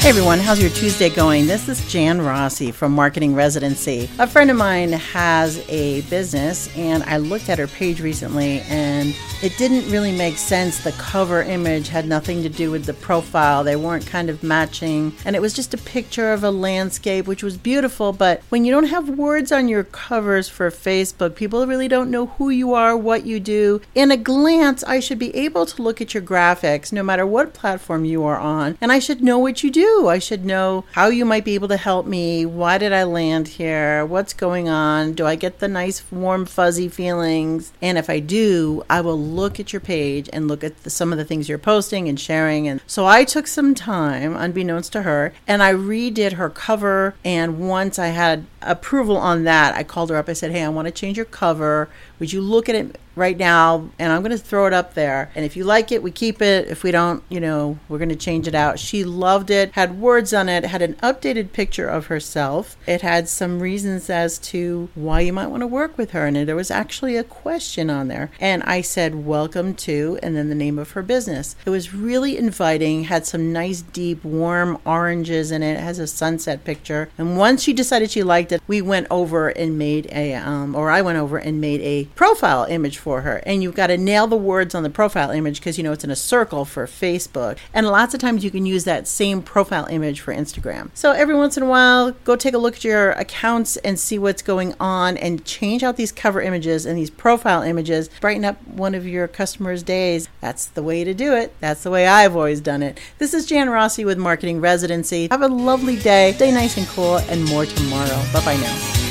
Hey everyone, how's your Tuesday going? This is Jan Rossi from Marketing Residency. A friend of mine has a business and I looked at her page recently and it didn't really make sense. The cover image had nothing to do with the profile, they weren't kind of matching, and it was just a picture of a landscape which was beautiful. But when you don't have words on your covers for Facebook, people really don't know who you are, what you do. In a glance, I should be able to look at your graphics no matter what platform you are on, and I should know what you do. I should know how you might be able to help me. Why did I land here? What's going on? Do I get the nice, warm, fuzzy feelings? And if I do, I will look at your page and look at the, some of the things you're posting and sharing. And so I took some time, unbeknownst to her, and I redid her cover. And once I had approval on that, I called her up. I said, Hey, I want to change your cover. Would you look at it right now? And I'm going to throw it up there. And if you like it, we keep it. If we don't, you know, we're going to change it out. She loved it, had words on it, had an updated picture of herself. It had some reasons as to why you might want to work with her. And there was actually a question on there. And I said, Welcome to, and then the name of her business. It was really inviting, had some nice, deep, warm oranges in it, it has a sunset picture. And once she decided she liked it, we went over and made a, um, or I went over and made a profile image for her. And you've got to nail the words on the profile image because you know it's in a circle for Facebook. And lots of times you can use that same profile image for Instagram. So every once in a while, go take a look at your accounts and see what's going on and change out these cover images and these profile images. Brighten up one of your customers' days. That's the way to do it. That's the way I've always done it. This is Jan Rossi with Marketing Residency. Have a lovely day. Stay nice and cool and more tomorrow. Bye bye now.